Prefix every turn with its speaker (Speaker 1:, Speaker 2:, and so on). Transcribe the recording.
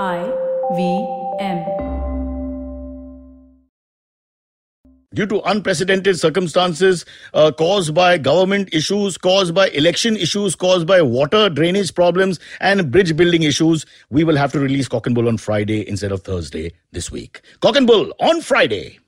Speaker 1: I V M.
Speaker 2: due to unprecedented circumstances uh, caused by government issues, caused by election issues, caused by water drainage problems, and bridge building issues, we will have to release Cock and Bull on Friday instead of Thursday this week. Cock and Bull on Friday.